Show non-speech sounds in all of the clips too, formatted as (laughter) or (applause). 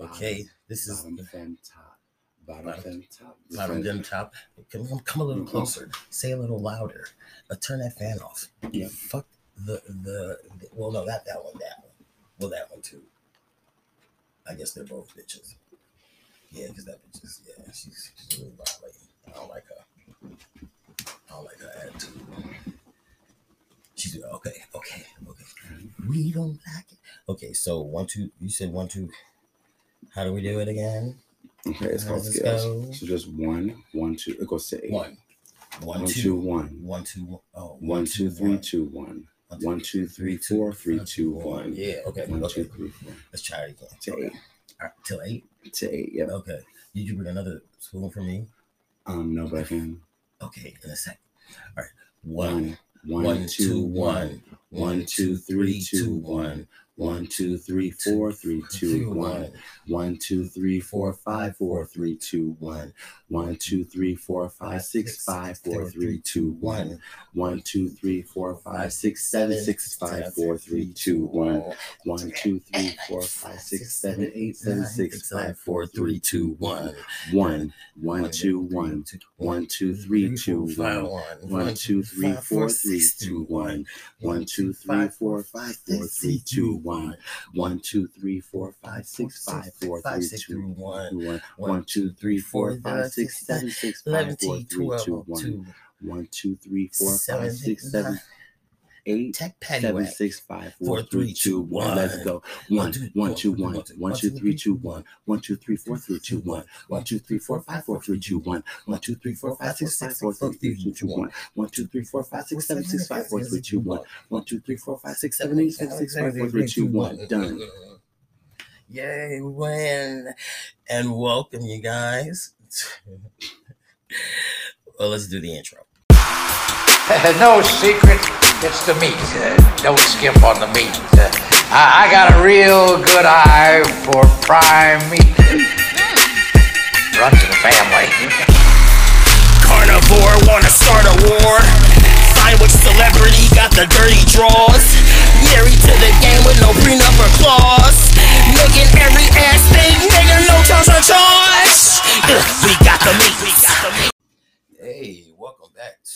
Okay, this is bottom fin top. Bottom Bottom- fin top. Bottom fin- top. Come, come, come a little closer. Say a little louder. Uh, turn that fan off. Yeah. Fuck the, the the well no not that one that one. Well that one too. I guess they're both bitches. Yeah, because that bitch is yeah she's, she's really violating. I don't like her. I don't like her attitude. She's okay, okay, okay. We don't like it. Okay, so one two. You said one two. How do we do it again? Okay, it's How called scales. go? So just one, one, two. It goes to eight. One. One, One, two, two, one. one, two, oh, One, two, three, one. two, one. One, two, three, four, three, two, one. Yeah, okay, One, okay. two, three, four. Let's try it again. To Okay. eight. Right, till eight. To eight. Yeah. Okay. Did you bring another spoon for me? Um, no, but I can. Okay, in a sec. All right. One, One, one, one, two, two, one. One. Two, three, two, one. One, two, three, four, three, two, one. One, two, three, four, five, four, three, two, one. One, two, three, four, five, six, five, four, three, two, one. One, two, three, four, five, six, seven, six, five, four, three, two, one. One, two, three, four, five, six, seven, eight, seven, six, five, four, three, two, one. One, one, two, one. One, two, three, two, one. One, two, three, four, three, two, one. One, two, three, four, five, four, three, two, one. One, two, three, four, five, six, five, four, three, two, one. one. Two, three, four, five, six, seven, six, five, four, three, two, one. two. One, two, three, four, five, six, seven, eight, Tech patty seven, whack. six, five, Four, four, three, three, two, two, one. Let's go. One, One, two, one, one, two, One, one, two, two, three, two, one. One, two, three, four, three, two, one. One, two, three, four, five, four, three, two, one. One, two, three, four, five, six, five, four, three, two, two, one. One, two, three, four, five, six, seven, six, five, four, three, two, one. One, two, three, four, five, six, seven, eight, seven, six, five, four, three, two, one. Done. Yay, win. And welcome, you guys. (laughs) well, let's do the intro. (laughs) no secret, it's the meat. Don't skimp on the meat. I, I got a real good eye for prime meat. Runs in the family. Carnivore wanna start a war. Sandwich celebrity got the dirty draws. Married to the game with no prenup or clause. Making every ass thing, nigga, no charge. Ugh, we got the meat. We got the meat.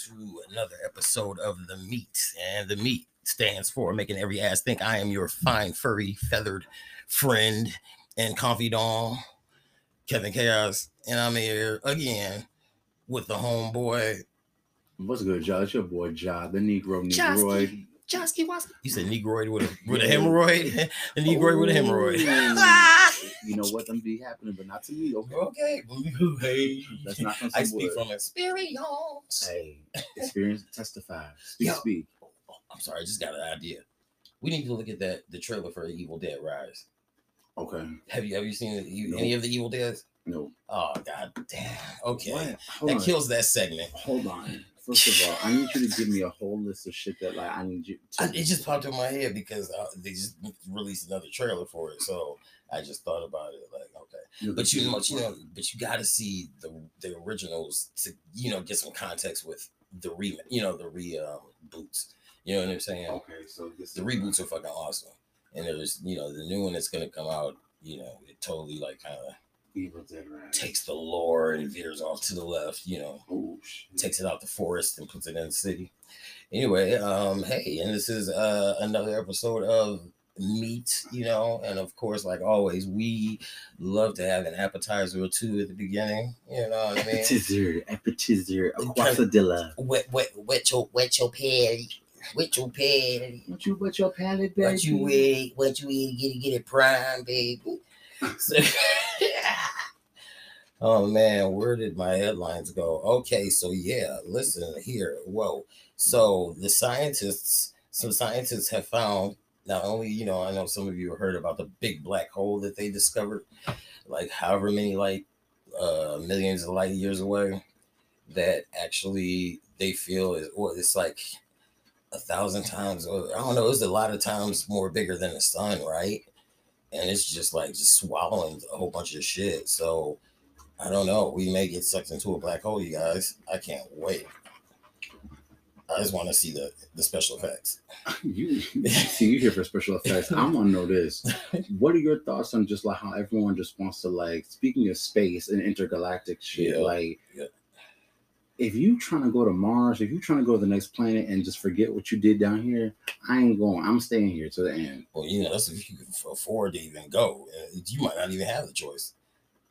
Hey, to another episode of The Meat. And The Meat stands for making every ass think I am your fine, furry, feathered friend and confidant, Kevin Kaoz. And I'm here again with the homeboy. What's good, y'all? It's your boy, Ja, the Negro Negroid. Josky Wasky. You said Negroid with a, with a hemorrhoid? (laughs) the Negroid with a hemorrhoid. (laughs) You know what? Them be happening, but not to me, okay? okay. Hey. Let's knock on I speak from experience. Hey, experience testify. Speak, Yo. speak. Oh, I'm sorry, I just got an idea. We need to look at that the trailer for Evil Dead Rise. Okay. Have you have you seen the, you, No. any of the Evil Deads? No. Oh god damn. Okay. That on. kills that segment. Hold on. (laughs) First of all, I need you to give me a whole list of shit that like I need you to. I, it just popped in my head because uh, they just released another trailer for it, so I just thought about it. Like, okay, but you know, you know, but you got to see the the originals to you know get some context with the re you know the re um, boots. You know what I'm saying? Okay, so The reboots are fucking awesome, and there's you know the new one that's gonna come out. You know, it totally like kind of takes the lore and veers off to the left. You know, Oh shit. takes it out the forest and puts it in the city. Anyway, um, hey, and this is uh another episode of Meat, you know, and of course, like always, we love to have an appetizer or two at the beginning. You know what I mean? Appetizer, appetizer, Okay. aquasadilla. wet, wet, wet your, wet your patty, wet your patty. What you wet your palate, baby? What you eat, what you eat, get it, get it prime, baby. So, (laughs) oh man, where did my headlines go? Okay, so yeah, listen here. Whoa. So the scientists, some scientists have found not only, you know, I know some of you heard about the big black hole that they discovered, like however many like uh millions of light years away, that actually they feel is well, it's like a thousand times or I don't know, it's a lot of times more bigger than the sun, right? And it's just like just swallowing a whole bunch of shit. So I don't know. We may get sucked into a black hole, you guys. I can't wait. I just want to see the the special effects. (laughs) you see, you here for special effects. I want to know this. (laughs) What are your thoughts on just like how everyone just wants to like speaking of space and intergalactic shit? Yeah, like, yeah. if you trying to go to Mars, if you trying to go to the next planet and just forget what you did down here, I ain't going. I'm staying here to the end. Well, you know, that's if you can afford to even go. Uh, You might not even have the choice.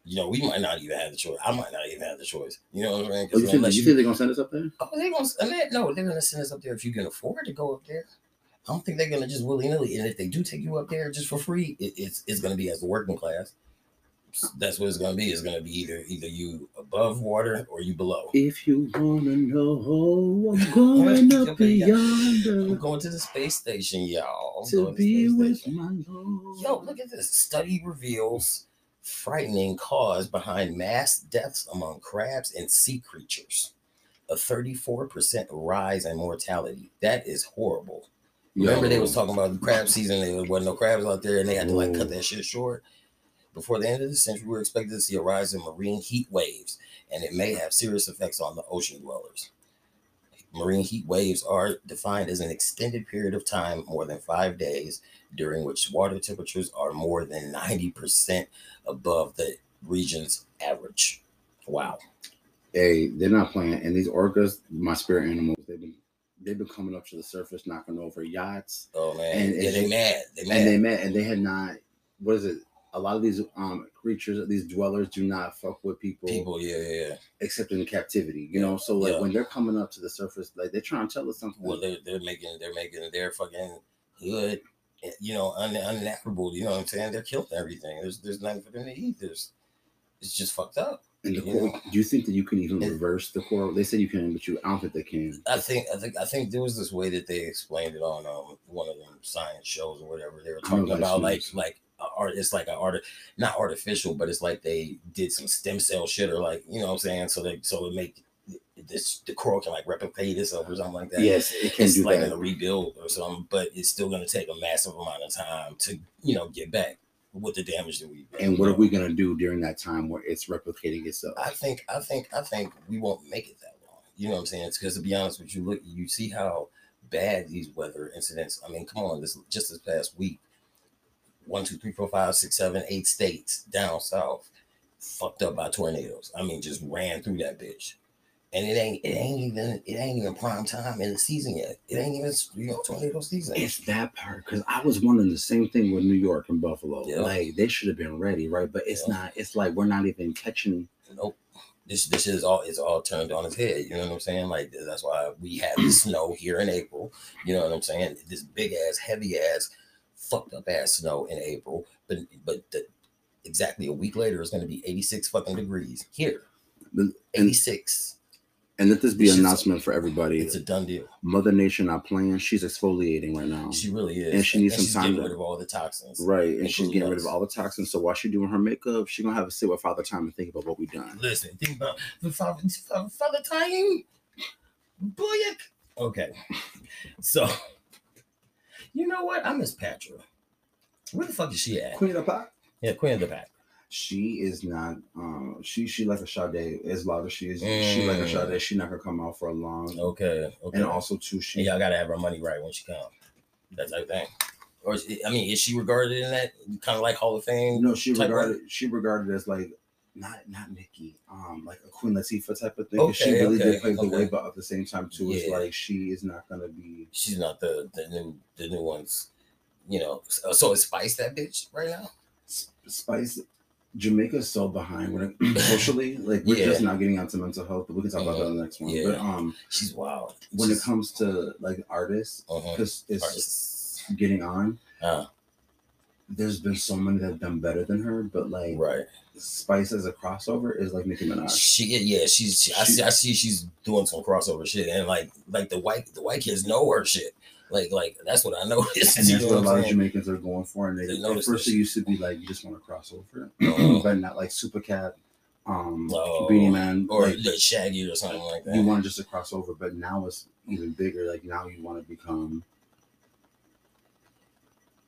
You know, we might not even have the choice. I might not even have the choice. You know what I'm saying? Oh, you, think, you think they're gonna send us up there? Oh, they're gonna no, they're gonna send us up there if you can afford to go up there. I don't think they're gonna just willy nilly. And if they do take you up there just for free, it, it's it's gonna be as a working class. That's what it's gonna be. It's gonna be either either you above water or you below. If you wanna know, oh, I'm going (laughs) up beyond. I'm going to the space station, y'all. I'm to be the with station. my Lord. Yo, look at this. Study reveals frightening cause behind mass deaths among crabs and sea creatures. A 34% rise in mortality. That is horrible. Remember they was talking about the crab season. There wasn't no crabs out there, and they had to like cut that shit short. Before the end of the century, we're expected to see a rise in marine heat waves, and it may have serious effects on the ocean dwellers. Marine heat waves are defined as an extended period of time, more than five days, during which water temperatures are more than 90% above the region's average. Wow. Hey, they're not playing. And these orcas, my spirit animals, they've been they've been coming up to the surface, knocking over yachts, Oh man. And yeah, it's- they mad. They mad. and they met, and they had not. What is it? A lot of these um creatures, these dwellers, do not fuck with people, People, yeah, yeah, yeah. except in captivity. You know, so like Yeah. when they're coming up to the surface, like they're trying to tell us something. well they're, they're making they're making their fucking hood you know un, uninhabitable you know what i'm saying they're killing everything there's there's nothing for them to eat there's it's just fucked up and the you do you think that you can even reverse the coral? They said you can, but you I don't think they can. i think i think i think there was this way that they explained it on um, one of them science shows or whatever they were talking about like like art it's like an art not artificial but it's like they did some stem cell shit or like you know what i'm saying so they so it make this the coral can like replicate itself or something like that Yes, it can it's do like that. in a rebuild or something, but it's still going to take a massive amount of time to, you know, get back with the damage that we. And what are we gonna do during that time where it's replicating itself? I think, I think, I think we won't make it that long. You know what I'm saying? It's because to be honest with you, look, you see how bad these weather incidents. I mean, come on, this just this past week, one, two, three, four, five, six, seven, eight states down south, fucked up by tornadoes. I mean, just ran through that bitch. And it ain't, it ain't even, it ain't even prime time in the season yet. It ain't even, you know, tornado season. It's that part because I was wondering the same thing with New York and Buffalo. Yeah. Like they should have been ready, right? But it's Yeah. not. It's like we're not even catching. nope. This this is all it's all turned on its head. You know what I'm saying? Like that's why we had the snow here in April. You know what I'm saying? This big ass, heavy ass, fucked up ass snow in April. But but the, exactly a week later, it's going to be 86 fucking degrees here. And, 86. and let this be an announcement for everybody. It's a done deal. Mother Nature not playing. She's exfoliating right now. She really is. and she needs some she's time to- rid of all the toxins. Right, and she's getting rid of all the toxins. So while she's doing her makeup, she's gonna have to sit with Father Time and think about what we've done. Listen, think about the father, father, time. Booyah. Okay. So, you know what? I miss Patra. Where the fuck is she at? Queen of the Pack. Yeah, Queen of the Pack. She is not. Um, she she like a Sade. As loud as she is, she like a Mm. Sade. She not gonna come out for a long. Okay. Okay. And also too, she and y'all gotta have her money right when she comes. That type of thing. Or is, I mean, is she regarded in that kind of like Hall of Fame? No, she type regarded she regarded as like not not Nikki, um, like a Queen Latifah type of thing. 'cause she really okay, did pave the way, but at the same time too, it's like she is not gonna be. She's not the the new the new ones. You know, so, so is Spice that bitch right now? Spice. Jamaica's so behind when it (coughs) socially, like we're Yeah. just not getting onto mental health, but we can talk about that in the next one. Yeah. But um, She's wild. when it comes to like artists, uh-huh. because it's Artists. getting on, Uh, there's been so many that have done better than her, but like right. Spice as a crossover is like Nicki Minaj. She yeah, she's she, I She- see I see she's doing some crossover shit and like like the white the white kids know her shit. Like like that's what I noticed. And (laughs) you that's know what a lot of? Jamaicans are going for. And they, They at first it used to be like you just want to cross over, Uh-huh. (clears throat) but not like Super Cat, um, Oh, Beenie Man, or like, the Shaggy or something like that. you want just to cross over. But now it's even bigger. Like now you want to become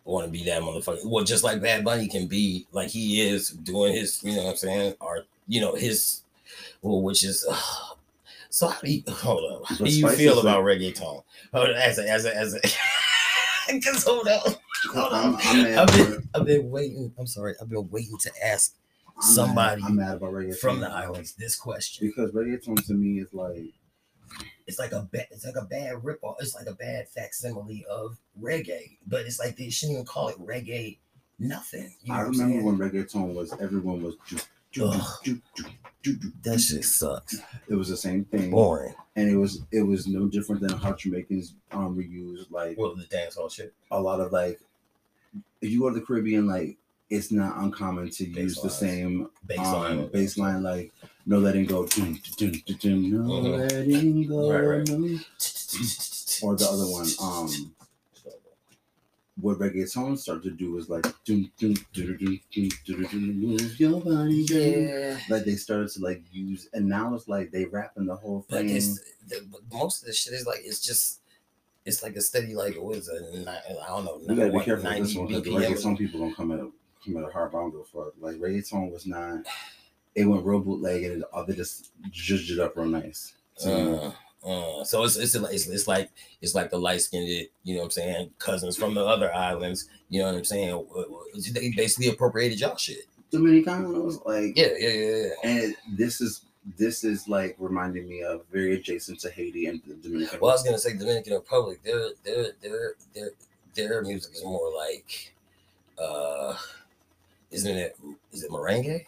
want to be that motherfucker. Well, just like Bad Bunny can be like he is doing his, you know what I'm saying? or you know, his well, which is uh, So how do you hold up? How do you feel about reggaeton? Hold on, as a as a as a (laughs) because hold on. Hold I'm, on. I'm I've been I've been waiting. I'm sorry. I've been waiting to ask I'm somebody Mad, I'm mad about reggaeton from the islands this question. because reggaeton to me is like It's like a bad it's like a bad rip off. It's like a bad facsimile of reggae. But it's like they shouldn't even call it reggae nothing. You know I remember when reggaeton was everyone was ju- ju- ju- ju- ju- ju- that shit sucks. it was the same thing Boring. and it was it was no different than how Jamaicans um reused like Well, the dance hall shit. a lot of like if you go to the Caribbean like it's not uncommon to use the same Baseline. um, baseline like no letting go dun, dun, dun, dun, no Mhm. letting go Right, right. no. or the other one um what reggaeton started to do was like dun, dun, dun, dun, dun, dun, dun, dun, move your body. Yeah. like they started to like use and now it's like they rapping the whole But thing it's the, but most of the shit is like it's just it's like a steady like what is it? I don't know. we gotta be careful with this one because BPM. reggaeton people gonna come at a come at a hard bound for like reggaeton was not it went real bootleg and it, they just judged it up real nice me. Uh, uh, so it's it's, it's it's like it's like the light skinned, you know what I'm saying, cousins from the other islands, you know what I'm saying. They basically appropriated y'all shit. Dominicanos like Yeah, yeah, yeah. yeah. and this is this is like reminding me of very adjacent to Haiti and the Dominican. Well, I was gonna say Dominican Republic. Their their their their their music is more like, uh, isn't it? Is it merengue?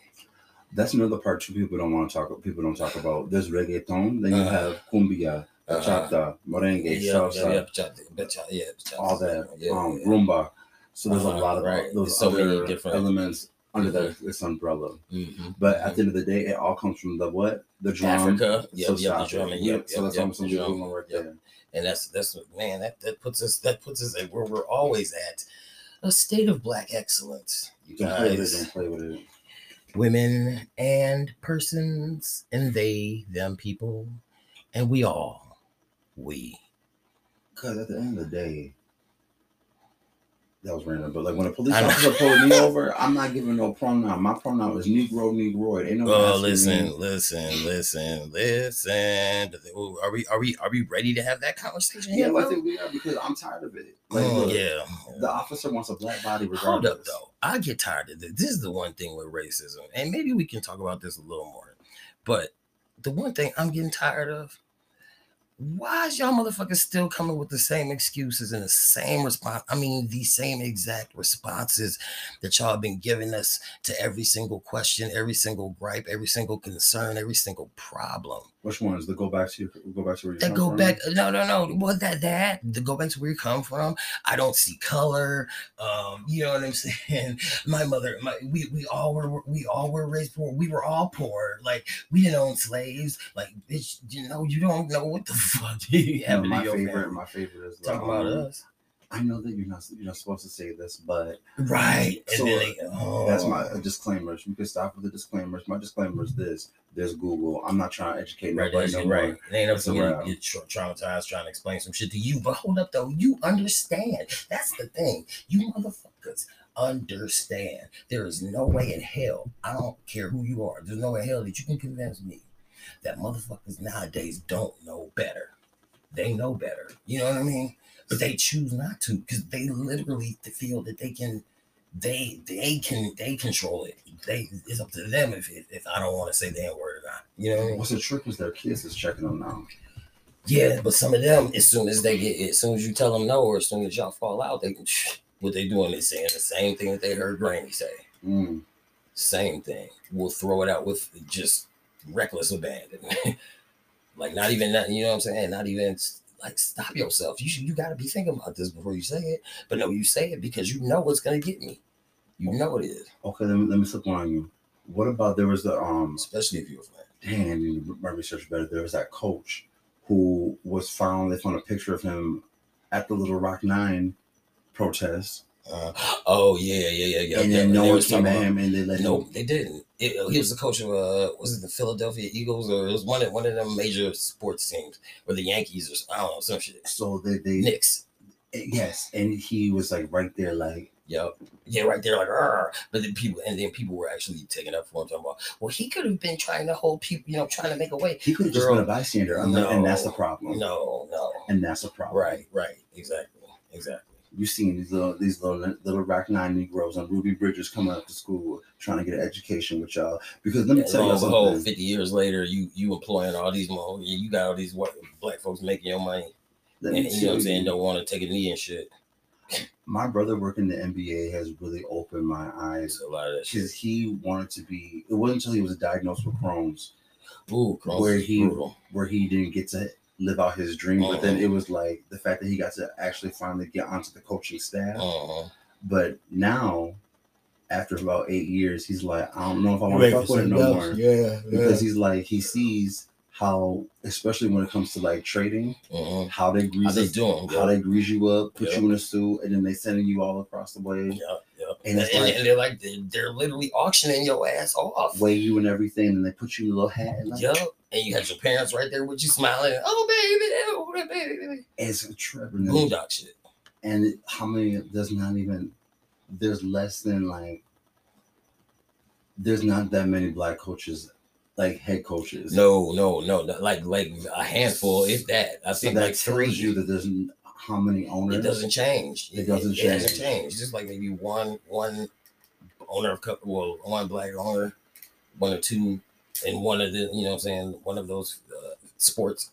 That's another part too. People don't want to talk. People don't talk about. There's reggaeton. Then you Uh-huh. have cumbia, Uh-huh. bachata, merengue, yeah, salsa, yeah, yeah, bachata. all that, Yeah, um, yeah. rumba. So there's Uh-huh, a lot of right. those There's so many other different- elements under that this umbrella. Mhm. But at the end of the day, it all comes from the what? The drum. Africa, yeah, So yeah, the drumming, Yep, yep, So that's yep, the drum, right yep. there. and that's that's what man that that puts us that puts us at where we're always at a state of black excellence. You can play with it. Play with it. Women and persons, and they, them, people, and we all, we. Because at the end of the day, that was random. But like when a police officer pulled me over, I'm not giving no pronoun. My pronoun is Negro, Negroid. Ain't no. Oh, listen, me. listen, listen, listen. Are we are we are we ready to have that conversation? Yeah, well, I think we are because I'm tired of it. Like, Oh, yeah. the officer wants a black body regardless. Hold up though. I get tired of this. This is the one thing with racism, and maybe we can talk about this a little more. But the one thing I'm getting tired of, why is y'all motherfuckers still coming with the same excuses and the same response? I mean, the same exact responses that y'all have been giving us to every single question, every single gripe, every single concern, every single problem. Which ones? The go back to your, go back to where you come go from? back. No, no, no. What that that to go back to where you come from. I don't see color. Um, you know what I'm (laughs) saying. My mother, my we we all were we all were raised poor. We were all poor. Like we didn't own slaves. Like bitch, you know you don't know what the (laughs) fuck you have my favorite. family. My favorite is Talk um, about us, I know that you're not you're not supposed to say this, but right? So, they, oh. that's my uh, disclaimers. You can stop with the disclaimers. My disclaimer is this: there's Google. I'm not trying to educate Right, nobody. No right. more. It ain't up to to get traumatized trying to explain some shit to you. But hold up, though, you understand. That's the thing. You motherfuckers understand. There is no way in hell. I don't care who you are. There's no way in hell that you can convince me that motherfuckers nowadays don't know better. They know better. You know what I mean? But they choose not to because they literally feel that they can. They they can they control it. They it's up to them if if, if I don't want to say the N word or not. You know what I mean? What's the trick is their kids is checking them now. Yeah, but some of them, as soon as they get, as soon as you tell them no, or as soon as y'all fall out, they (sniffs) what they doing? is saying the same thing that they heard Granny say. Mm. Same thing. We'll throw it out with just reckless abandon. (laughs) like not even that, you know what I'm saying? Not even like stop yourself. You should, you got to be thinking about this before you say it. But no, you say it because you know what's gonna get me. You know it is, Okay, let me let me slip one on you. What about there was the um especially if you're a fan. dang, I need to my research better. There was that coach who was found. They found a picture of him at the Little Rock Nine protest, Uh, oh yeah, yeah, yeah, yeah. and yeah. then no They one came at him, and they let No, him. they didn't. It, he was the coach of uh, was it the Philadelphia Eagles or it was one of one of them major sports teams or the Yankees or I don't know some shit. So they they Knicks. yes, and he was like right there, like Yep. Yeah, right there, like, "Arr." but then people, and then people were actually taking up for him, talking about, well, he could have been trying to hold people, you know, trying to make a way. He could have just been a bystander, and, and that's the problem. No, no. And that's the problem. Right, right, exactly, exactly. You seen these little these little little Rock Nine Negroes on Ruby Bridges coming up to school trying to get an education with y'all. Because let me And tell you and something. fifty years later, you you employing all these more, you got all these white black folks making your money, Let and you know what I'm saying, don't want to take a knee and shit. (laughs) my brother working the NBA has really opened my eyes a lot of that shit. because he wanted to be. It wasn't until he was diagnosed with Crohn's Ooh, Crohn's where he brutal. where he didn't get to live out his dream. But then Uh-huh. it was like the fact that he got to actually finally get onto the coaching staff. Uh-huh. But now, after about eight years, he's like, I don't know if I want to fuck with it no more. Yeah, Because he's like, he sees how, especially when it comes to like trading, uh how they How grease they us- doing? how they grease you up, put Yeah. you in a suit, and then they sending you all across the way, Yeah, yeah. And And, it's and, like- and they're like they're, they're literally auctioning your ass off. weigh you and everything, and they put you in a little hat. And like, Yup. And you had your parents right there with you smiling. Oh baby, oh baby. It's a trip. Boondock shit. and how many? There's not even. There's less than like. There's not that many black coaches, like head coaches. No, no, no. Like like a handful, if that. I so think that like three. you that there's how many owners. it doesn't change. It doesn't It hasn't change. changed. Just like maybe one one owner of well, one black owner, one or two, and one of the you know what I'm saying one of those uh, sports.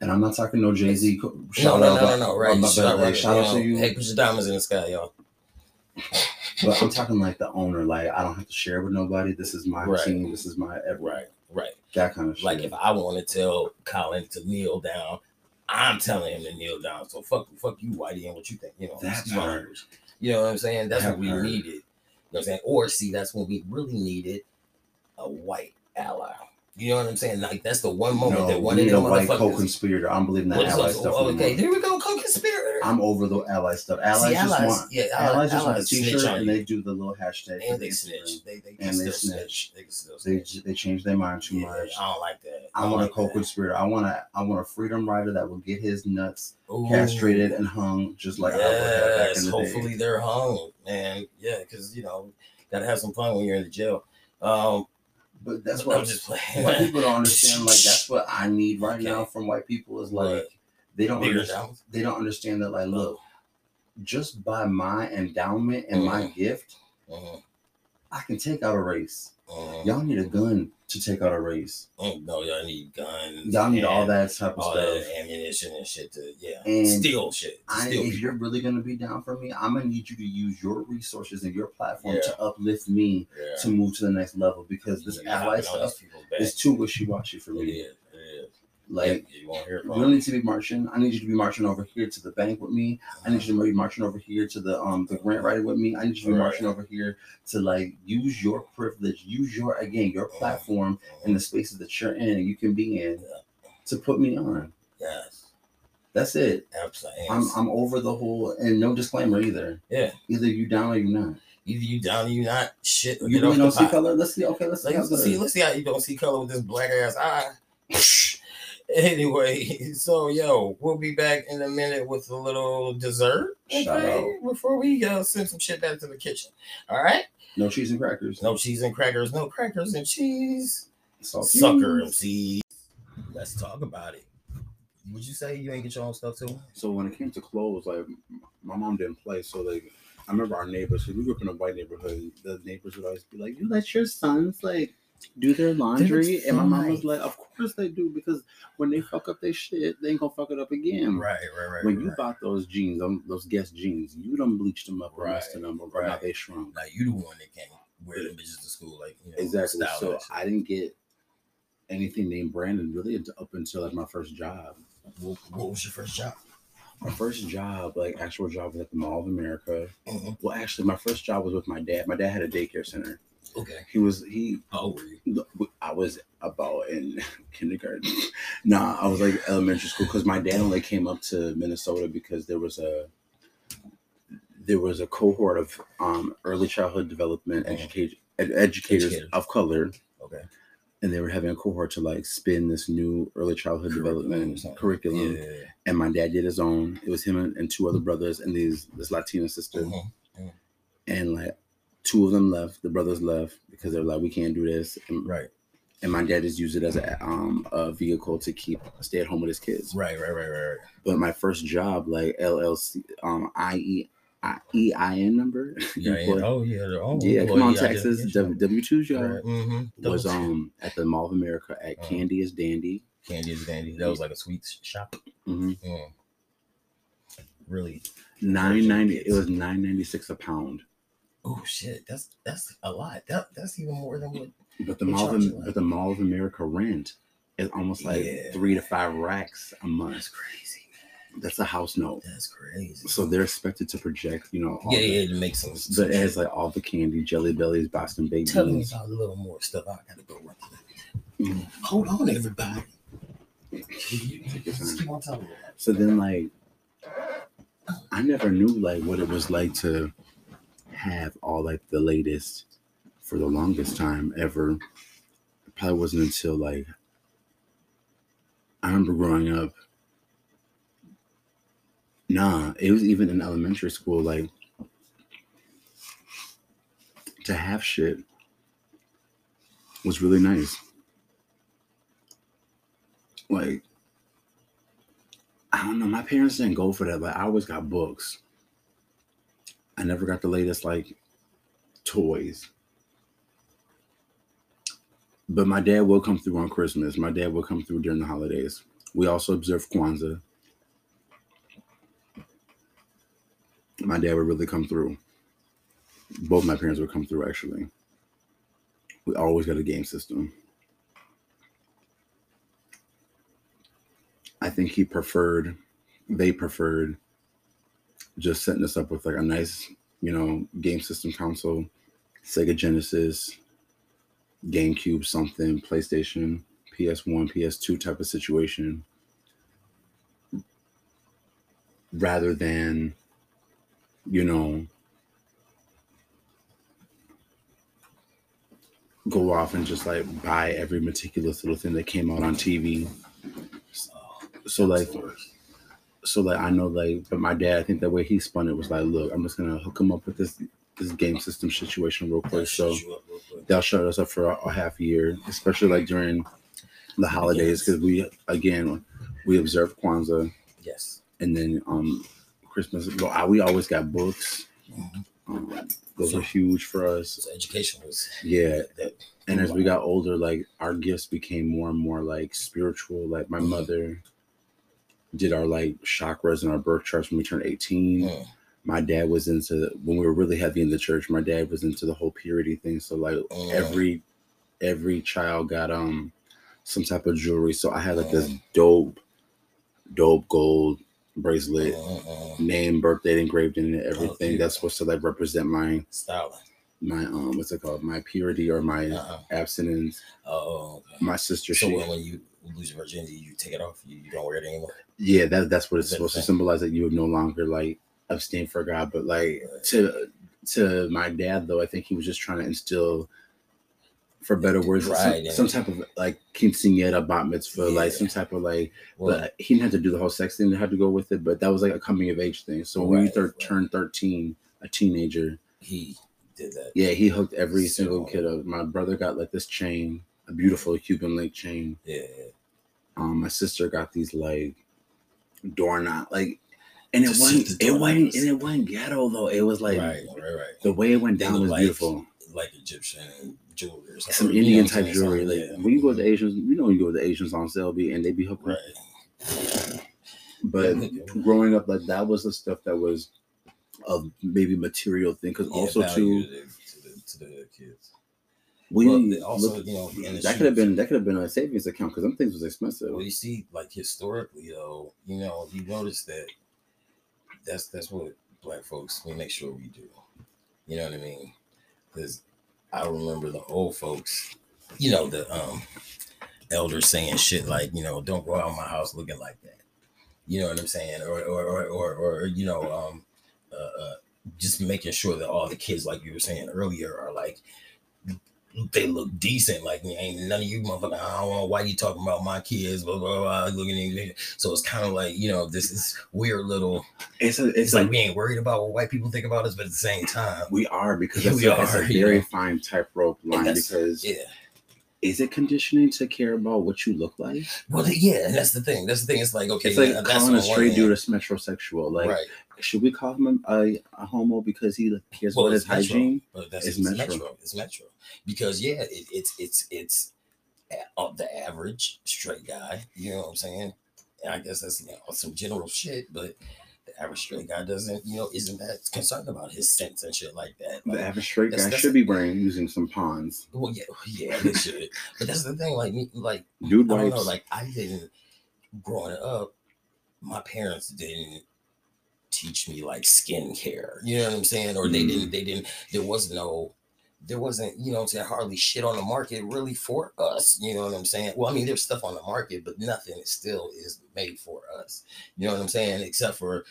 And I'm not talking no Jay Z. No, shout no, out, no, no, no, right. Shout, but, right, shout out to you. Hey, put your diamonds in the sky, y'all. (laughs) But I'm talking like the owner. Like I don't have to share with nobody. This is my Right. team. This is my. Right, right. That kind of shit. Like if I want to tell Colin to kneel down, I'm telling him to kneel down. So fuck, fuck you, Whitey, and what you think. You know, That excuse my part. language. You know what I'm saying? That's That what we part. needed. You know what I'm saying? Or see, that's when we really needed a white ally. You know what I'm saying? Like that's the one moment no, that one of them white co-conspirator. I'm believing that ally stuff. oh, okay, there we go, co-conspirator. I'm over the ally stuff. Allies See, just want yeah, allies just want a allies t-shirt and they do the little hashtag. and they snitch. They they And they snitch. They They they change their mind too Yeah, much. I don't like that. I want a like that. co-conspirator. I want a I want a freedom rider that will get his nuts Ooh. castrated and hung just like I would have back yes, the hopefully day. they're hung, man. Yeah, because you know, gotta have some fun when you're in the jail. Um, But that's what I'm just playing. white people don't understand. Like (laughs) that's what I need right Okay. now from white people is like they don't understand. They don't understand that like look, just by my endowment and my gift, Mhm, I can take out a race. Mhm. Y'all need a gun to take out a race. Mm, No, y'all need guns. Y'all need all that type of all stuff. that ammunition and shit to yeah, And steal shit. to I, steal if people. you're really gonna be down for me, I'm gonna need you to use your resources and your platform Yeah. to uplift me Yeah. to move to the next level because this ally hopping on these stuff is too wishy-washy for It me. Is. It is. Like Yeah, you won't hear you from don't need to be marching. I need you to be marching over here to the bank with me. I need you to be marching over here to the um the grant writing with me. I need you to be marching over here to like use your privilege, use your again your platform and the spaces that you're in and you can be in to put me on. Yes. That's it. Absolutely. I'm I'm over the whole and no disclaimer either. Yeah. Either you down or you not. Either you down or you not. Shit. You really don't see pot. color. Let's see. Okay, let's see. Like, how let's see, let's see how you don't see color with this black ass eye. (laughs) (laughs) anyway, so yo, we'll be back in a minute with a little dessert. Okay, before we uh, send some shit back to the kitchen. All right, No cheese and crackers. no cheese and crackers, no crackers and cheese. Sucker MCs. Let's talk about it. Would you say you ain't get your own stuff too? So when it came to clothes, like my mom didn't play, so like I remember our neighbors. we grew up in a white neighborhood. The neighbors would always be like, "You let your sons like do their laundry," and my mom was like, "Of course they do, because when they fuck up their shit, they ain't gonna fuck it up again." Right, right, right. When you right. bought those jeans, those Guess jeans, you done bleached them up and Right, rested them, but now right. they shrunk. now you the one that can't wear them bitches to school, like you know, Exactly. So. I didn't get anything named Brandon really until- up until like my first job. What, what was your first job? My first job, like actual job, was at the Mall of America. Mhm. Well, actually, my first job was with my dad. My dad had a daycare center. Okay. He was he. How old were you? I was about in (laughs) kindergarten. nah, I was like elementary school because my dad only came up to Minnesota because there was a there was a cohort of um, early childhood development Mhm. education ed- educators Educators. of color, Okay. and they were having a cohort to like spin this new early childhood Curriculum development curriculum. Yeah. And my dad did his own. It was him and, two other brothers and these this Latina sister. Mhm. and like two of them left. The brothers left because they're like, we can't do this. And, Right. and my dad just used it as a um a vehicle to keep stay at home with his kids. Right. Right. Right. Right. right. But my first job, like LLC, um, IE, EIN number, Yeah. (laughs) yeah. Oh yeah. they're all yeah, come on, Texas. W two job Right. Mm-hmm. was um at the Mall of America at Uh-huh. Candy is Dandy. Candy is dandy. That was like a sweet shop. Mm-hmm. Mm. Really. Nine ninety. It was nine ninety six a pound. Oh shit. That's that's a lot. That that's even more than what. But the Mall, of, like- but the Mall of America rent is almost like Yeah. three to five racks a month. That's crazy. That's a house note. That's crazy. So they're expected to project, you know, all yeah, the, yeah, it makes some. but it has like all the candy, Jelly Bellies, Boston baked Tell me about a little more stuff. I gotta go run Mhm. Hold on, everybody. Take your Just time. keep on. So then, like, I never knew like what it was like to have all like the latest for the longest time ever. It probably wasn't until like I remember growing up. Nah, it was even in elementary school. Like to have shit was really nice. Like I don't know. My parents didn't go for that. Like I always got books. I never got the latest like toys. But my dad will come through on Christmas. My dad will come through during the holidays. We also observe Kwanzaa. My dad would really come through. Both my parents would come through actually. We always got a game system. I think he preferred, they preferred just setting us up with like a nice, you know, game system console, Sega Genesis, GameCube, something, PlayStation, PS1, PS2 type of situation, rather than, you know, go off and just like buy every meticulous little thing that came out on TV. So like so like I know like but my dad I think the way he spun it was like look I'm just gonna hook him up with this this game system situation real quick. So they'll shut us up for a, a half year especially like during the holidays because we again we observe Kwanzaa. Yes. and then um Christmas we always got books. Um, those were huge for us. So education was yeah. that. and as we got older like our gifts became more and more like spiritual like my Mhm. mother did our like chakras and our birth charts when we turned 18 Mm. my dad was into when we were really heavy in the church my dad was into the whole purity thing so like Mm. every every child got um some type of jewelry so i had like this Mm. dope dope gold bracelet name birth date engraved in it everything cute. that's supposed to like represent my style my um what's it called my purity or my Uh-uh. abstinence Oh, okay. my sister So she, when, when you lose your virginity, you take it off. You, you don't wear it anymore. Yeah that, that's what it's supposed to symbolize that you would no longer like abstain for god but like to to my dad though i think he was just trying to instill for better words some, in some it. type of like quinceanera bat mitzvah like some type of like Well, but he didn't have to do the whole sex thing to have to go with it but that was like a coming of age thing so when you Right, thir- right. turned 13 a teenager he did that. yeah he hooked every single kid up my brother got like this chain a beautiful cuban link chain Yeah. um my sister got these like doorknob like and it wasn't it wasn't and it wasn't ghetto though it was like right, right, right. the way it went down was like- beautiful Like Egyptian jewelry some You know indian type jewelry like yeah. when you go to the asians you know you go to the asians on sale be and they be hooked Right. but growing up like that was the stuff that was of maybe material thing because Yeah, also too to, to, the, to the kids. We also, look- you know, that could have been that could have been a savings account because them things was expensive Well, you see, like historically, though, you know, you notice that that's that's what black folks we make sure we do. You know what I mean? Because I remember the old folks, you know, the um elders saying shit like, you know, don't go out of my house looking like that. You know what I'm saying? Or or or or, or you know, um, uh, uh, just making sure that all the kids, like you were saying earlier, are like they look decent. Like ain't none of you motherfucker. I don't know why you talking about my kids. Blah blah blah. Looking at. So it's kind of like you know this is weird little. It's a, It's, it's like a, we ain't worried about what white people think about us, but at the same time, we are because Yeah, (laughs) we a, it's a are, you very know. fine tightrope line. Because yeah. Is it conditioning to care about what you look like? Well, yeah, and that's the thing. That's the thing. It's like okay, it's like yeah, calling a straight dude a metrosexual. Like, right. should we call him a, a, homo because he cares Well, about his metro, hygiene? but that's It's it's, metro. metro. It's metro because yeah, it, it's it's it's a- of the average straight guy. You know what I'm saying? And I guess that's you know, some general shit, but average straight guy doesn't, you know, isn't that concerned about his sense and shit like that. The Like, average straight that's- guy that's- should be wearing using some pawns. well, yeah, (laughs) yeah, they should. but that's the thing. Like me, like Dude I don't know. Like I didn't growing up. My parents didn't teach me like skincare. You know what I'm saying? Or they Mm. didn't. They didn't. There was no. There wasn't. You know I'm saying? Hardly shit on the market really for us. You know what I'm saying? Well, I mean, there's stuff on the market, but nothing still is made for us. You know what I'm saying? Except for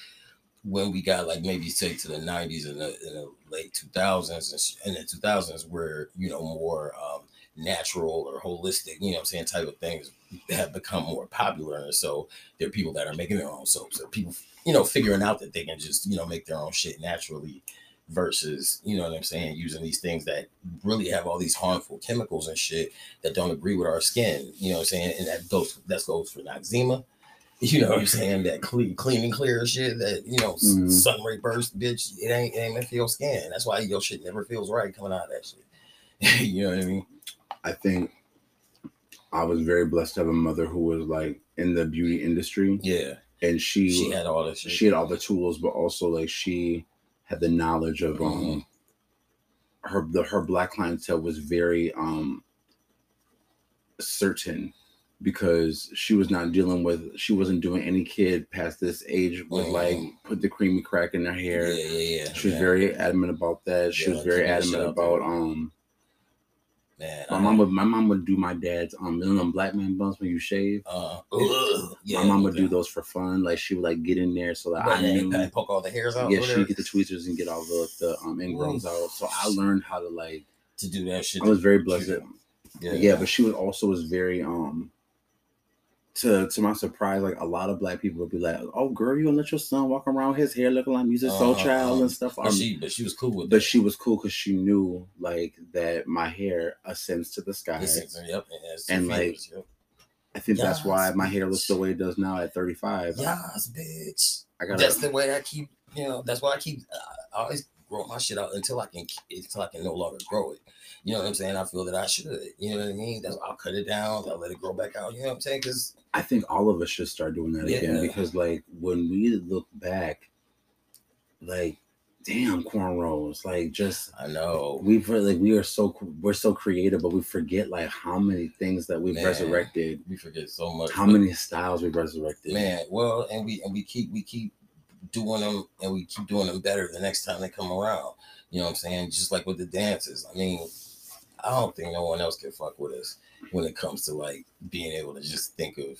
when we got like maybe say to the 90s and the, in the late 2000s and the 2000s where you know more um, natural or holistic you know what i'm saying type of things have become more popular and so there are people that are making their own soaps are people you know figuring out that they can just you know make their own shit naturally versus you know what i'm saying using these things that really have all these harmful chemicals and shit that don't agree with our skin you know what i'm saying and that goes that goes for eczema (laughs) you know what I'm saying? That clean, clean and clear shit that, you know, s Mhm. sun ray burst, bitch, it ain't, it ain't meant for your skin. That's why your shit never feels right coming out of that shit. (laughs) you know what I mean? I think I was very blessed to have a mother who was like in the beauty industry, Yeah. and she She had all the shit. she had all the tools, but also like she had the knowledge of um Mhm. her the her black clientele was very um certain because she was not dealing with she wasn't doing any kid past this age with like Mhm. put the creamy crack in their hair. yeah, yeah. yeah. She was man. very adamant about that. She Yeah, was very keep that shit adamant about um man. my would my mom would do my dad's um them black man buns when you shave. uh, ugh, yeah, my mom would do those for fun. Like she would like get in there so that Right, I and poke all the hairs out. yeah, she would get the tweezers and get all the, the um ingrowns out. So I learned how to like to do that shit. I was very blessed. Yeah. yeah, but she was also was very um to to my surprise, like a lot of black people would be like, "Oh, girl, you gonna let your son walk around his hair looking like music soul Uh-huh, child and stuff?" but Um, she, but she was cool with but that. she was cool because she knew like that my hair ascends to the sky. Yep, and, like, yep. I think that's why my hair looks the way it does now at 35. Yes, bitch. I got That's the way I keep, you know, that's why I keep, I always grow my shit out until I can, until I can no longer grow it. You know what I'm saying? I feel that I should. You know what I mean? That's I'll cut it down. I'll let it grow back out. You know what I'm saying? Because I think all of us should start doing that again because like when we look back, like damn cornrows, like just I know. we've like we are so we're so creative, but we forget like how many things that we've Man. resurrected, We forget so much. how many styles we've resurrected. man? Well, and we and we keep we keep doing them and we keep doing them better the next time they come around. You know what I'm saying? Just like with the dances. I mean, I don't think no one else can fuck with us when it comes to like being able to just think of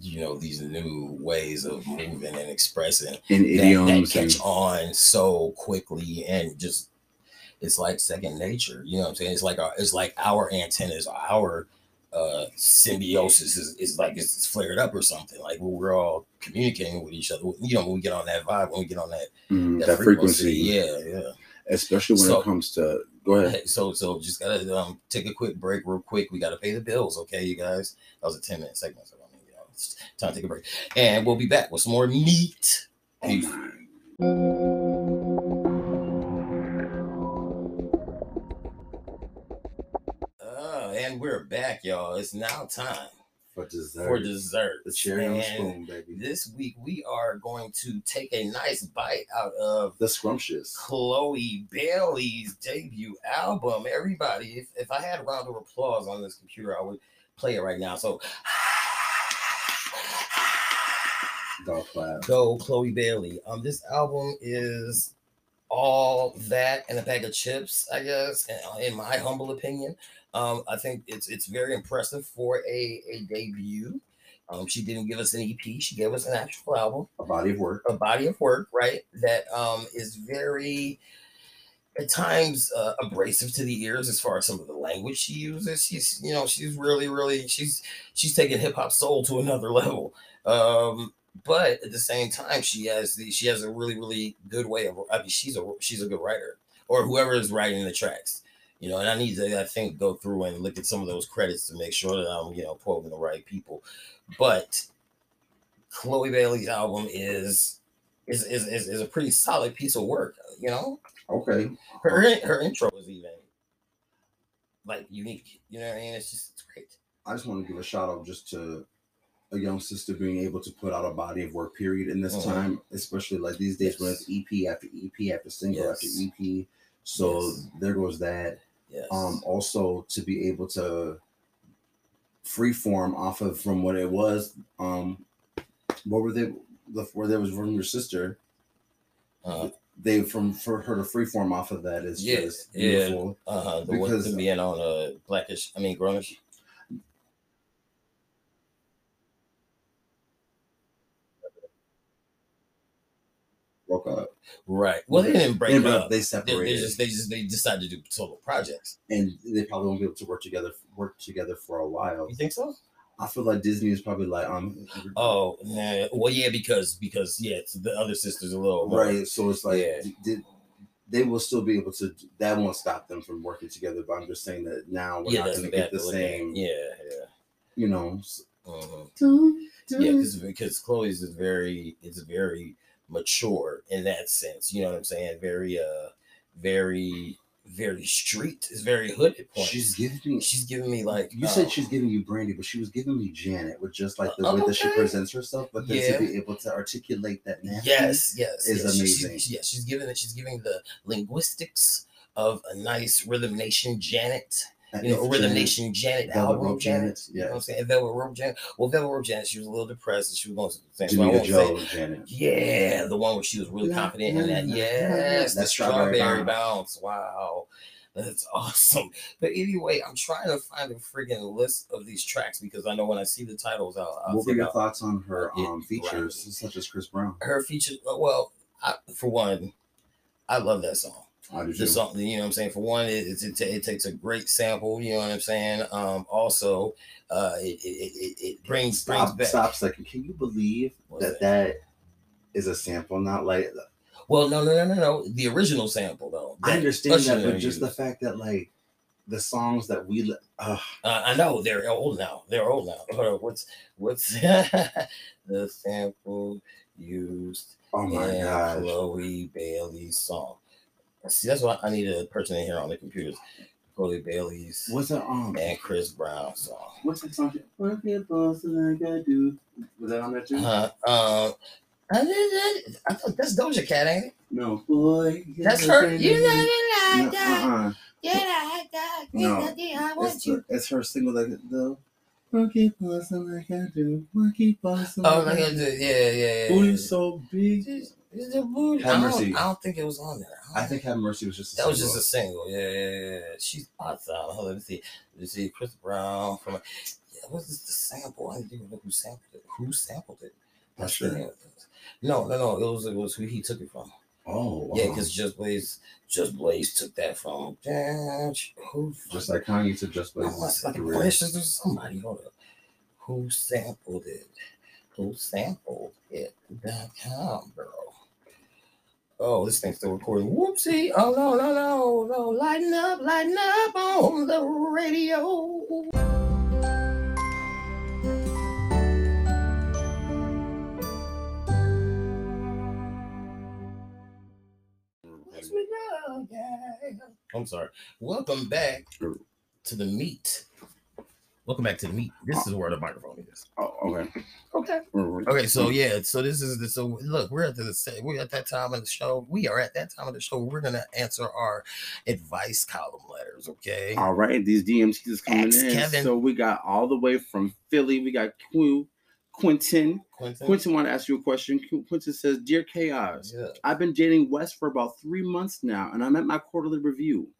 you know these new ways of moving and expressing in that, that catch and on so quickly and just it's like second nature you know what i'm saying it's like our it's like our antennas our uh symbiosis is, is like it's, it's flared up or something. Like we're all communicating with each other you know when we get on that vibe when we get on that, mm, that, that, frequency, yeah yeah. Especially when So- it comes to go ahead. (laughs) So so just gotta um take a quick break real quick. We gotta pay the bills okay you guys? That was a 10 minute segment so I mean, you know, it's time to take a break. And we'll be back with some more meat. Oh Peace. And we're back, y'all. It's now time For dessert, for dessert. the cherry on the spoon, baby. This week we are going to take a nice bite out of The scrumptious. Chloe Bailey's debut album. Everybody, if, if I had a round of applause on this computer, I would play it right now. So go Chloe Bailey. Um, this album is all that and a bag of chips, I guess, in- in my humble opinion. Um, I think it's it's very impressive for a, a debut. Um, she didn't give us an EP, she gave us an actual album A body of work. a body of work, right? That um is very at times uh, abrasive to the ears as far as some of the language she uses. She's you know she's really really she's she's taking hip hop soul to another level. Um, but at the same time, she has the she has a really really good way of. I mean, she's a she's a good writer, or whoever is writing the tracks. You know, and I need to I think go through and look at some of those credits to make sure that I'm you know quoting the right people. But Chloe Bailey's album is is is is, is a pretty solid piece of work. You know, Okay. her her intro is even like unique. You know what I mean? It's just it's great. I just want to give a shout out just to a young sister being able to put out a body of work period in this Mhm. time, especially like these days when it's EP after EP after single Yes. after EP. So Yes. there goes that. Yes. Um, also to be able to freeform off of from what it was. Um, what were they? The where there was from your sister. uh, They from for her to freeform off of that is Yeah, just yeah. beautiful. uh, the one because- to being on a blackish, I mean grownish. Broke up. Right. Well, they didn't break They, up. they They, separated. they just they just they decided to do solo projects. and they probably won't be able to work together work together for a while. You think so? I feel like Disney is probably like um Oh, nah. well, yeah, because because yeah, it's the other sister's a little more- right. So it's like Yeah. did they will still be able to that won't stop them from working together. But I'm just saying that now we're Yeah, not gonna get the to look at. same Yeah, yeah. you know s- Mhm. Yeah, because because Chloe's is very it's very mature in that sense. You know what I'm saying? Very uh very very street. It's very hooded at points. she's giving me she's giving me like you uh, said she's giving you Brandy, but she was giving me Janet with just like the Uh, way that she presents herself, but then Yeah. to be able to articulate that Yes, yes, is yes. Amazing. Yeah, she's giving it. She's giving the linguistics of a nice Rhythm Nation Janet. That You know, is Rhythm Janet. Nation Janet Velvet album Rope Janet. Janet, You know what I'm yes. saying? Velvet Rope Janet. Well, Velvet Rope Janet. She was a little depressed, and she was going to the so I Janita say. Joe Janet. Yeah, the one where she was really La, confident in that. la, la, Yes, the That's Strawberry strawberry Bounce. bounce. Wow. That's awesome. But anyway, I'm trying to find a friggin' list of these tracks because I know when I see the titles, I'll, I'll What were your out thoughts on her Yeah, um features such as Chris Brown? her features. Well, I, for one, I love that song. The too. you know what I'm saying? For one, it, it, it, takes a great sample, you know what I'm saying? Um, also, uh, it, it, it, it brings, brings back. stop a second. Can you believe that that is a sample? Not like Well, no, no, no, no, no. The original sample, though. I understand that, but just the fact that like the songs that we uh, Uh, I know they're old now. They're old now. (laughs) What's what's (laughs) the sample used oh my in gosh, Chloe Bailey's song? See, that's why I need a person in here on the computers. Chloe Bailey's what's that um and Chris Brown song. what's that song? What boss like I do? Was that on there too? Uh, um, I, did that- I thought that's Doja Cat, ain't it? No, boy. That's her. You know No, that. uh-uh. Yeah, like that. No, I want It's, you. the, it's her single like the Monkey bossing like I do, monkey bossing Oh, like I do. Yeah, yeah, yeah. Booty so big. Is is booty? Have I mercy. don't, I don't think it was on there. I think Have Mercy was just a that was just a single. Yeah, yeah, yeah. She's awesome. Hold on, let me see. Let me see. Chris Brown from. Yeah, what was the sample? I didn't even know who sampled it. Who sampled it? That's Usher. the name of it. No, no, no. It was it was who he took it from. Oh, Yeah, because Just Blaze, Just Blaze took that from. Who? just like Kanye took Just Oh, Blaze's like career. question somebody. Hold up. Who sampled it? Who sampled it? Dot com, bro. Oh, this thing's still recording. Whoopsie. Oh, no, no, no, no. Lighten up, lighten up on the radio. Yes, we know, yeah. I'm sorry. Welcome back to the meat. Welcome back to the meat. This is where the microphone is. Oh, okay. Okay. Mm-hmm. Okay, so yeah, so this is the so look, we're at the same, we're at that time of the show. We are at that time of the show. We're gonna answer our advice column letters. Okay. All right, these DMTs is coming Ask in. Kevin. So we got all the way from Philly. We got Q, Quentin. Quentin. Quentin want to ask you a question. Quentin says, "Dear Kaoz, Yeah. I've been dating Wes for about three months now, and I'm at my quarterly review.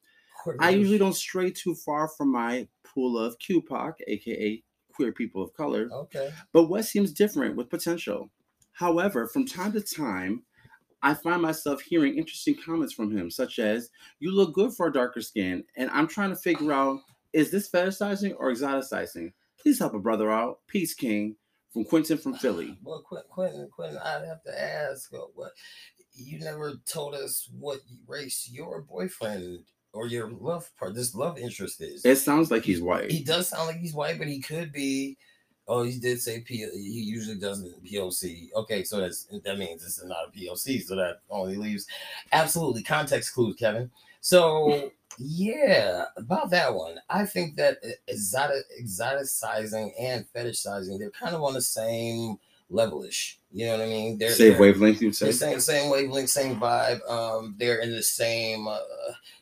I usually don't stray too far from my pool of QPOC, aka queer people of color, Okay. but Wes seems different with potential. However, from time to time, I find myself hearing interesting comments from him, such as, You look good for a darker skin. And I'm trying to figure out, is this fetishizing or exoticizing? Please help a brother out. Peace, King. From Quentin from Philly. (sighs) Well, Quentin, Quentin, Quentin, I'd have to ask, uh, what you never told us what race your boyfriend or your love part, this love interest is. It sounds like he's white. He does sound like he's white, but he could be. Oh, he did say P. He usually doesn't POC. Okay, so that's that means this is not a POC. So that only leaves absolutely context clues, Kevin. So yeah, about that one, I think that exotic, exoticizing and fetishizing, they're kind of on the same levelish. You know what I mean? They're Same they're- wavelength, you'd say? same same wavelength, same vibe. Um, they're in the same uh,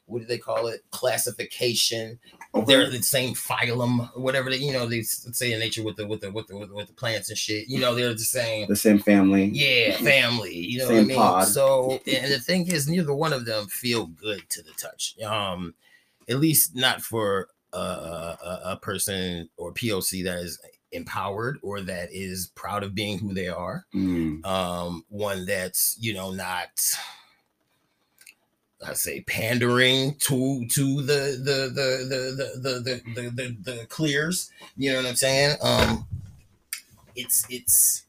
what do they call it? Classification. They're the same phylum, whatever they you know they say in nature with the with the with the with, with the plants and shit. You know they're the same. the same family. Yeah, (laughs) family. You know Same what I mean. pod. So and the thing is, neither one of them feel good to the touch. Um, at least not for a, a, a person or POC that is empowered or that is proud of being who they are Mm. um one that's you know not I say pandering to to the the the the the the the, the, the, the clears. You know what I'm saying? Um, it's it's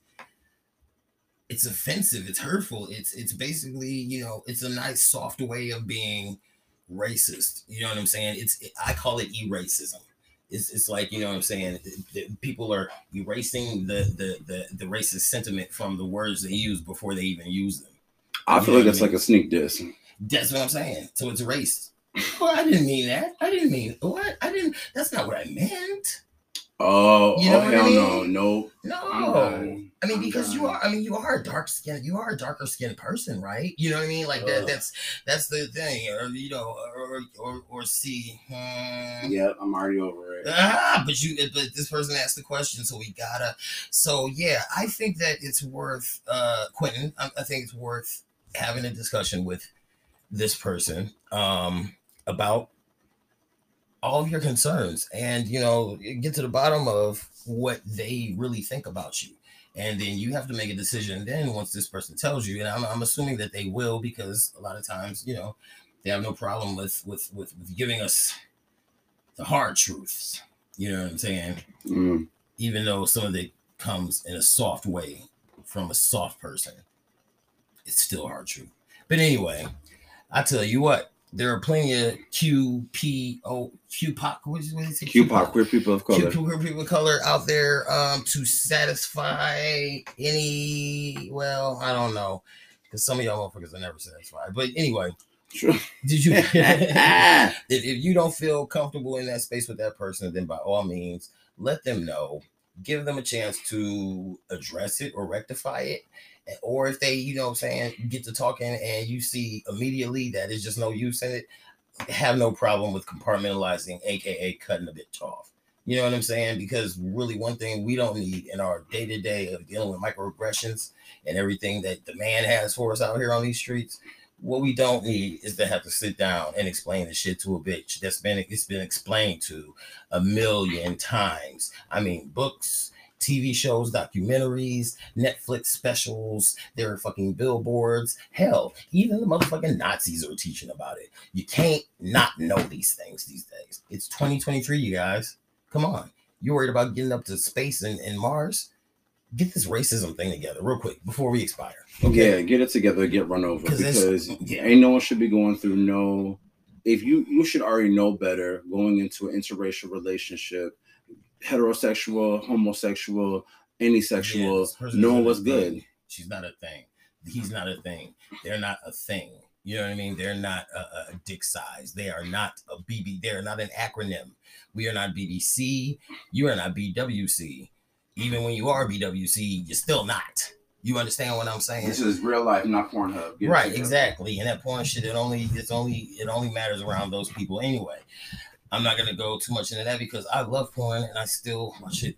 it's offensive. It's hurtful. It's it's basically you know it's a nice soft way of being racist. You know what I'm saying? It's I call it e-racism. It's, it's like you know what I'm saying. The- People are erasing the, the the the racist sentiment from the words they use before they even use them. I You feel like what it's I mean? like a sneak diss. That's what I'm saying. So it's erased. Well, I didn't mean that. I didn't mean what? I didn't. That's not what I meant. Oh, You know oh what I hell no, mean? no. No. I mean, I'm because you are. I mean, you are a dark skin. You are a darker skinned person, right? You know what I mean? Like that. Ugh. That's that's the thing. Or you know, or or or see. Hmm. Yep, I'm already over it. Ah, but you, but this person asked the question, so we gotta. So yeah, I think that it's worth, uh, Quentin. I, I think it's worth having a discussion with this person, um, about all of your concerns, and you know, get to the bottom of what they really think about you, and then you have to make a decision. Then once this person tells you, and I'm, I'm assuming that they will, because a lot of times, you know, they have no problem with with with, with giving us the hard truths. You know what I'm saying? Mm. Even though some of it comes in a soft way from a soft person, it's still hard truth. But anyway, I tell you what, there are plenty of QPO, QPOC, what is, what is it? QPOC, queer people of color. Queer people of color out there um, to satisfy any, well, I don't know, because some of y'all motherfuckers are never satisfied. But anyway, Sure. did you? (laughs) (laughs) if, if you don't feel comfortable in that space with that person, then by all means, let them know. Give them a chance to address it or rectify it. Or if they, you know what I'm saying, get to talking and you see immediately that it's just no use in it, have no problem with compartmentalizing, aka cutting a bitch off. You know what I'm saying? Because really, one thing we don't need in our day to day of dealing with microaggressions and everything that the man has for us out here on these streets, what we don't need is to have to sit down and explain the shit to a bitch that's been it's been explained to a million times. I mean, books, TV shows, documentaries, Netflix specials, there are fucking billboards. Hell, even the motherfucking Nazis are teaching about it. You can't not know these things these days. It's 2023, you guys. Come on. You worried about getting up to space and, and Mars? Get this racism thing together real quick before we expire. yeah, get it together, get run over 'Cause because (laughs) yeah. ain't no one should be going through no. If you you should already know better going into an interracial relationship, heterosexual, homosexual, any sexual, person knowing what's good. thing. She's not a thing. He's not a thing. They're not a thing. You know what I mean? They're not a, a dick size. They are not a BB. They're not an acronym. We are not BBC. You are not BWC. Even when you are BWC, you're still not. You understand what I'm saying? This is real life, not Pornhub. Get right exactly and that porn shit it only it's only it only matters around those people anyway i'm not gonna go too much into that because i love porn and i still watch it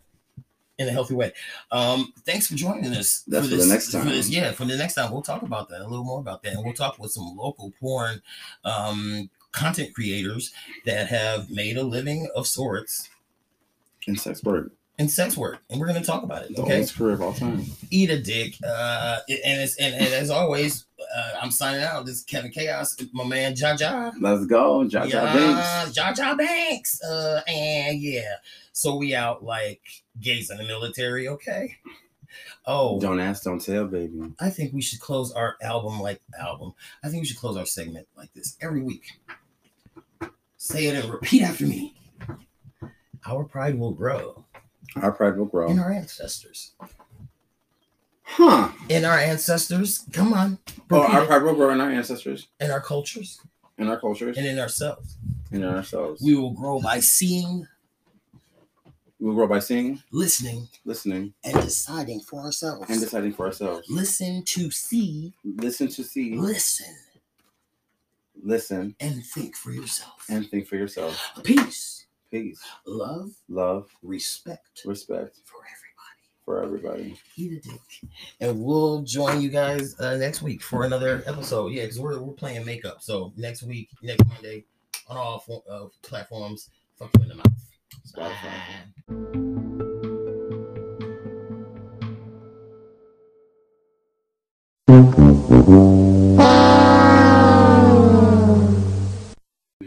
in a healthy way um thanks for joining us That's for the this, next time. this, yeah for the next time we'll talk about that a little more about that and we'll talk with some local porn um content creators that have made a living of sorts And sex work, in sex work and we're gonna talk about it okay career of all time. eat a dick. Uh, and it's and, and as always, uh, I'm signing out. This is Kevin Kaoz, my man Jaja. Let's go, Jaja yeah, Binks. Jaja Banks. Uh, and yeah, so we out like gays in the military. Okay. Oh, Don't ask, don't tell, baby. I think we should close our album like album. I think we should close our segment like this every week. Say it and repeat after me. Our pride will grow Our pride will grow. in our ancestors. Huh. In our ancestors, come on. Oh, our it. pride will grow in our ancestors, in our cultures, in our cultures, and in ourselves. in ourselves. We will grow by seeing, We'll grow by seeing, listening, listening, and deciding for ourselves. and deciding for ourselves. Listen to see, Listen to see, listen, listen, and think for yourself. and think for yourself. Peace, Peace, love, love, respect respect for everybody. for everybody. Eat a dick. And we'll join you guys uh, next week for another episode. Yeah, because we're, we're playing makeup. So next week, next Monday, on all fo- uh, platforms, fuck you in the mouth. Spotify.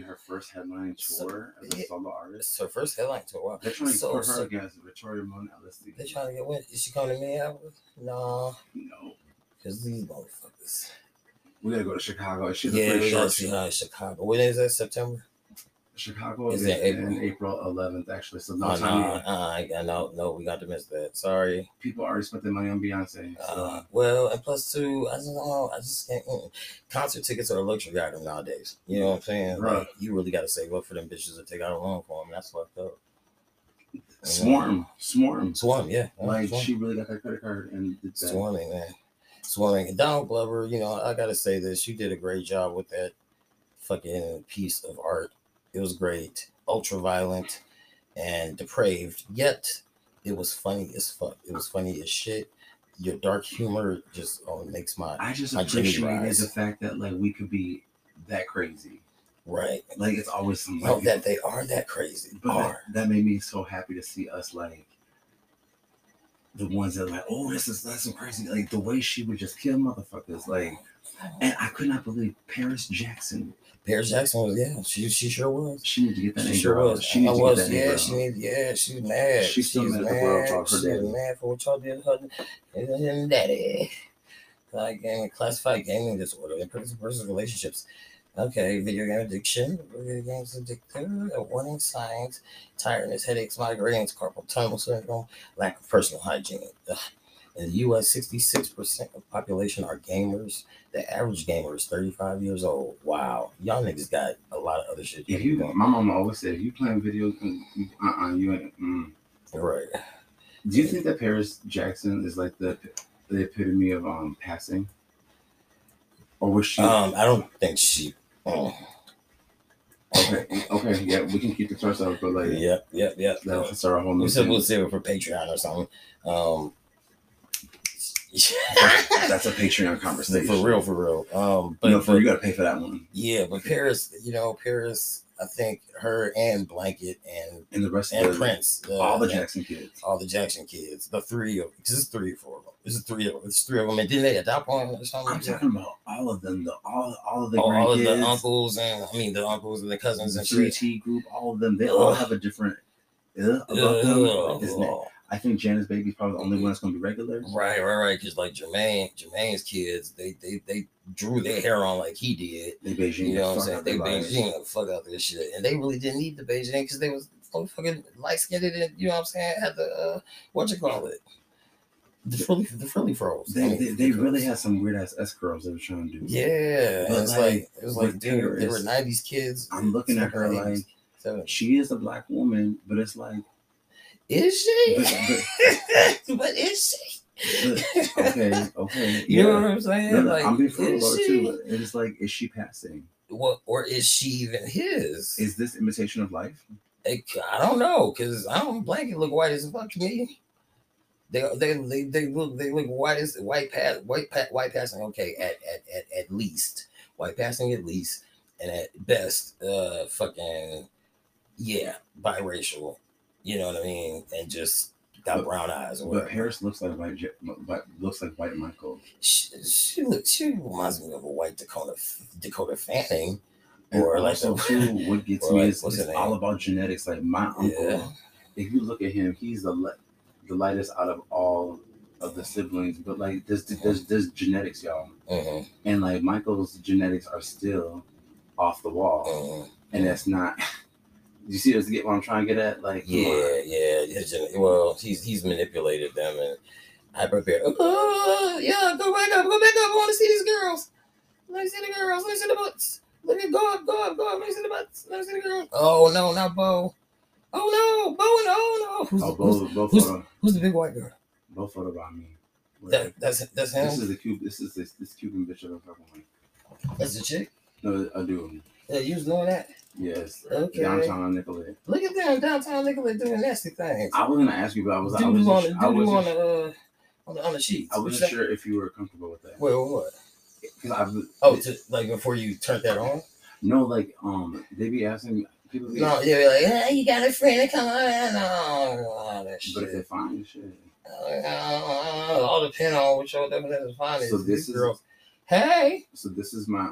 Her first headline So- tour as a Yeah. solo artist. It's her first headline tour. Wow. They're trying to So- put her so- against Victoria Moon LSD. They trying to get what? Is she coming to Minneapolis? No, No, because these motherfuckers. we gotta go to Chicago. She's Yeah, a we gotta see her in Chicago. When is that? September? Chicago Is in April? April 11th, actually. So Oh, no no, time yet. uh, I, I no, we got to miss that. Sorry. People already spent their money on Beyonce. So. Uh, well, and plus two, I just don't know. I just can't. mm. Concert tickets are a luxury item nowadays. You know what I'm saying? Like, Right. you really got to save up for them bitches to take out a loan for them. That's fucked up. Swarm, Swarm. Swarm, yeah. Like Swarm. she really got that credit card and did that. Swarming, man. Swarming. And Donald Glover, you know, I gotta say this. You did a great job with that fucking piece of art. It was great. Ultra violent and depraved. Yet it was funny as fuck. It was funny as shit. Your dark humor just oh, makes my I just My appreciated the fact that like we could be that crazy. right. Like it's always some No, like, that they are that crazy. but that, Are. that made me so happy to see us like the ones that like, oh, this is that's some crazy. Like the way she would just kill motherfuckers. Like, and I could not believe Paris Jackson. Paris Jackson was yeah, she she sure was. She needed to get that She sure was. She to was, get that yeah, she out. need, yeah, she's mad. She's still mad at the world about her She's daddy. mad for what y'all did to her and daddy. Like gaming, classified gaming disorder, and person versus relationships. Okay, video game addiction, video games addictive, warning signs, tiredness, headaches, migraines, carpal tunnel syndrome, lack of personal hygiene. Ugh. In the U.S., 66% of population are gamers. The average gamer is 35 years old. Wow, y'all niggas got a lot of other shit. If you, my mama always said, if you playing video, uh, uh you ain't. Mm. right. Do you think that Paris Jackson is like the the epitome of um passing, or was she? Um, I don't think she. Oh, okay, okay, yeah, we can keep it to ourselves, but like, yep, yep, yep. that'll start a whole We said we'll save it for Patreon or something. Um, That's a Patreon conversation for real, for real. Um, but, no, for but- you got to pay for that one, yeah, but Paris, you know, Paris. I think her and Blanket and and the rest and of the, Prince, uh, all the and Jackson kids. all the Jackson kids, the three of because it's three or four of them. This is three of it's three of them. And didn't they adopt one or something? I'm talking about all of them, the all all of the all, all of the uncles and I mean the uncles and the cousins the and three. T group, all of them. They all have a different uh, about them. Like, his name- Ugh. I think Janice Baby's probably the only one that's gonna be regular. Right, right, right. Because like Jermaine, Jermaine's kids, they they they drew their hair on like he did. They Beijing. You know what I'm saying? They. Beijing the fuck out this shit, and they really didn't need the Beijing because they was so fucking light skinned and you know what I'm saying? Had the uh, what you call it, the frilly the frilly froze. I They, mean, they, they really had some weird ass S curls they were trying to do. Yeah, But, it's like, like it was like dude, they were '90s kids. I'm looking at her like 80s, 70s. she is a black woman, but it's like, is she? but, (laughs) but is she? but okay, okay, (laughs) You know what I'm saying? No, like, I'm being frugal about it too. It is like, is she passing? What or is she even his? Is this imitation of life? It- I don't know because I don't blanket look white as a fuck to me. They they they, they look they look white as white pass white pa, white passing okay at, at at at least white passing at least and at best uh fucking yeah biracial you know what I mean and just got But- brown eyes or But. Paris looks like white. But looks like white Michael. She, she looks. She reminds me of a white Dakota Dakota Fanning. And Or like also too, what (laughs) gets me like, is it's all about genetics. Like my uncle, Yeah. if you look at him, he's the li- the lightest out of all of the siblings. But like, there's there's there's genetics, y'all, Mhm, and like Michael's genetics are still off the wall, mhm. and that's not. (laughs) You see, us get what I'm trying to get at? Like, come Yeah, on. yeah. his Well, he's he's manipulated them and I prepared. Oh, oh yeah, go back up, go back up. I want to see these girls. Let me see the girls. Let me see the butts. Let me go up, go up, go up. Let me see the butts. Let me see the girls. Oh no, not Bo. Oh no, Bo and oh no. Who's, Oh, who's, both both who's- photo, who's the big white girl? both photo by me. That, that's that's him. This is the cube. This is this, this Cuban bitch of a fucking one. that's the chick. No, I do. Yeah, you was doing that. Yes. Okay. Downtown Nicollet. Look at them downtown Nicollet doing nasty things. I was gonna ask you, but I was. I wasn't, on the, I on the, uh, on the on the sheets. I wasn't sure if you were comfortable with that. Wait, what? Because Oh, to, like before you turned that on? no, like um, they be asking me- people. Be, No, yeah, like, hey, you got a friend, to come on, all that shit. but if they find shit, Uh, all depend on what your definition of fine is. So These this is- girls. Hey, so this is my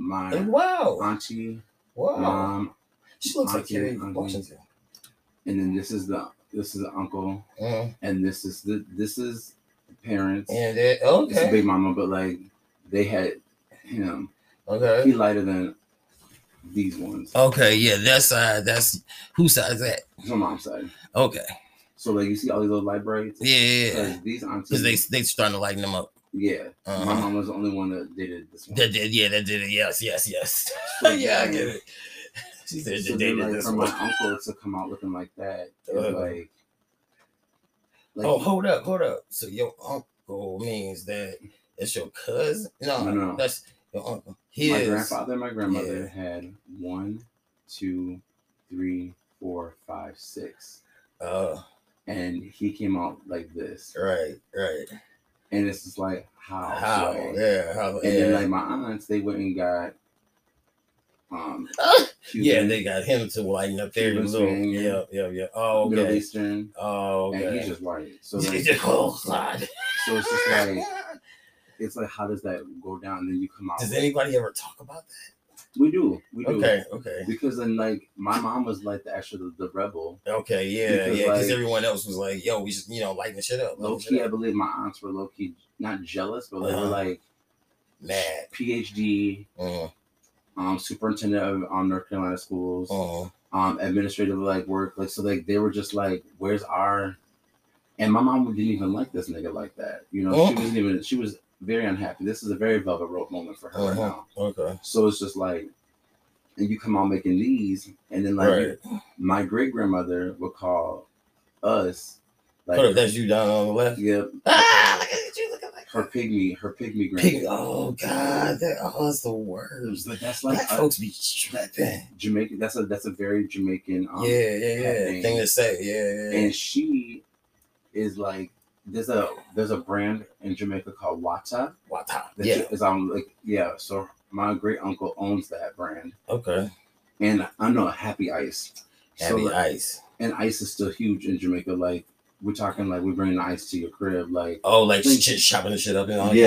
uh, my wow, auntie, wow. mom, she looks like auntie, Kerry auntie. Washington. and then this is the this is the uncle, Mhm. and this is the this is the parents. And it, It's a okay, big mama, but like they had him. Okay, He lighter than these ones. okay. Yeah, that side. That's whose side is that? It's on mom's side. Okay, So like you see all these little light braids. yeah, yeah. yeah. these aunties, Because they they starting to lighten them up. Yeah. Uh-huh. My mom was the only one that did it this one. That did, yeah, that did it. Yes, yes, yes. So, (laughs) yeah, I get it. (laughs) She said So they then, did like, this for one. my uncle to come out looking like that, Uh. like, like oh, hold up, hold up. So your uncle means that it's your cousin? No, No, no. that's your uncle. my grandfather and my grandmother Yeah. had one, two, three, four, five, six, Uh, and he came out like this, right, right. And it's just like how, How? So- Yeah, how? and then like my aunts, they went and got um, Ah, (laughs) yeah, Cuban, they got him to lighten up there. Cuban Little, swing, yeah, yeah, yeah. Oh, Middle okay. Eastern, Oh, and okay. he's just white. So like, oh God. so it's just (laughs) like it's like how does that go down? And then you come out. Does anybody ever talk about we do, we do. Okay, okay, Because then, like, my mom was like the actual the, the rebel. okay. Yeah, Because, yeah. Because like- everyone else was like, "Yo, we just you know lighten the shit up." Low key, I believe my aunts were low key not jealous, but they were Uh-huh. like Mad. PhD, Mm, um, superintendent of um, North Carolina schools, mm. um, administrative like work, like so, like they were just like, "Where's our?" And my mom didn't even like this nigga like that. You know, she Oh. wasn't even. She was very unhappy. This is a very velvet rope moment for her Uh-huh. now. Okay. So it's just like, and you come out making these, and then like Right. my great grandmother would call us like that's you down on the left. yeah, Ah, look at you looking like her pygmy, her pygmy pig. grandmother. Oh God, that, oh, that's the worst. That's like Black a folks be tripping. Jamaican. That's a that's a very Jamaican. Um, yeah, yeah, yeah. thing. Thing to say. Yeah, yeah. And she is like there's a there's a brand in Jamaica called Wata. Wata. That Yeah. is um like yeah. So my great uncle owns that brand, Okay. and I know Happy Ice. So Happy like, ice. and ice is still huge in Jamaica. Like we're talking like we bring the ice to your crib. Like Oh, like shit, chopping the shit up and all. yeah,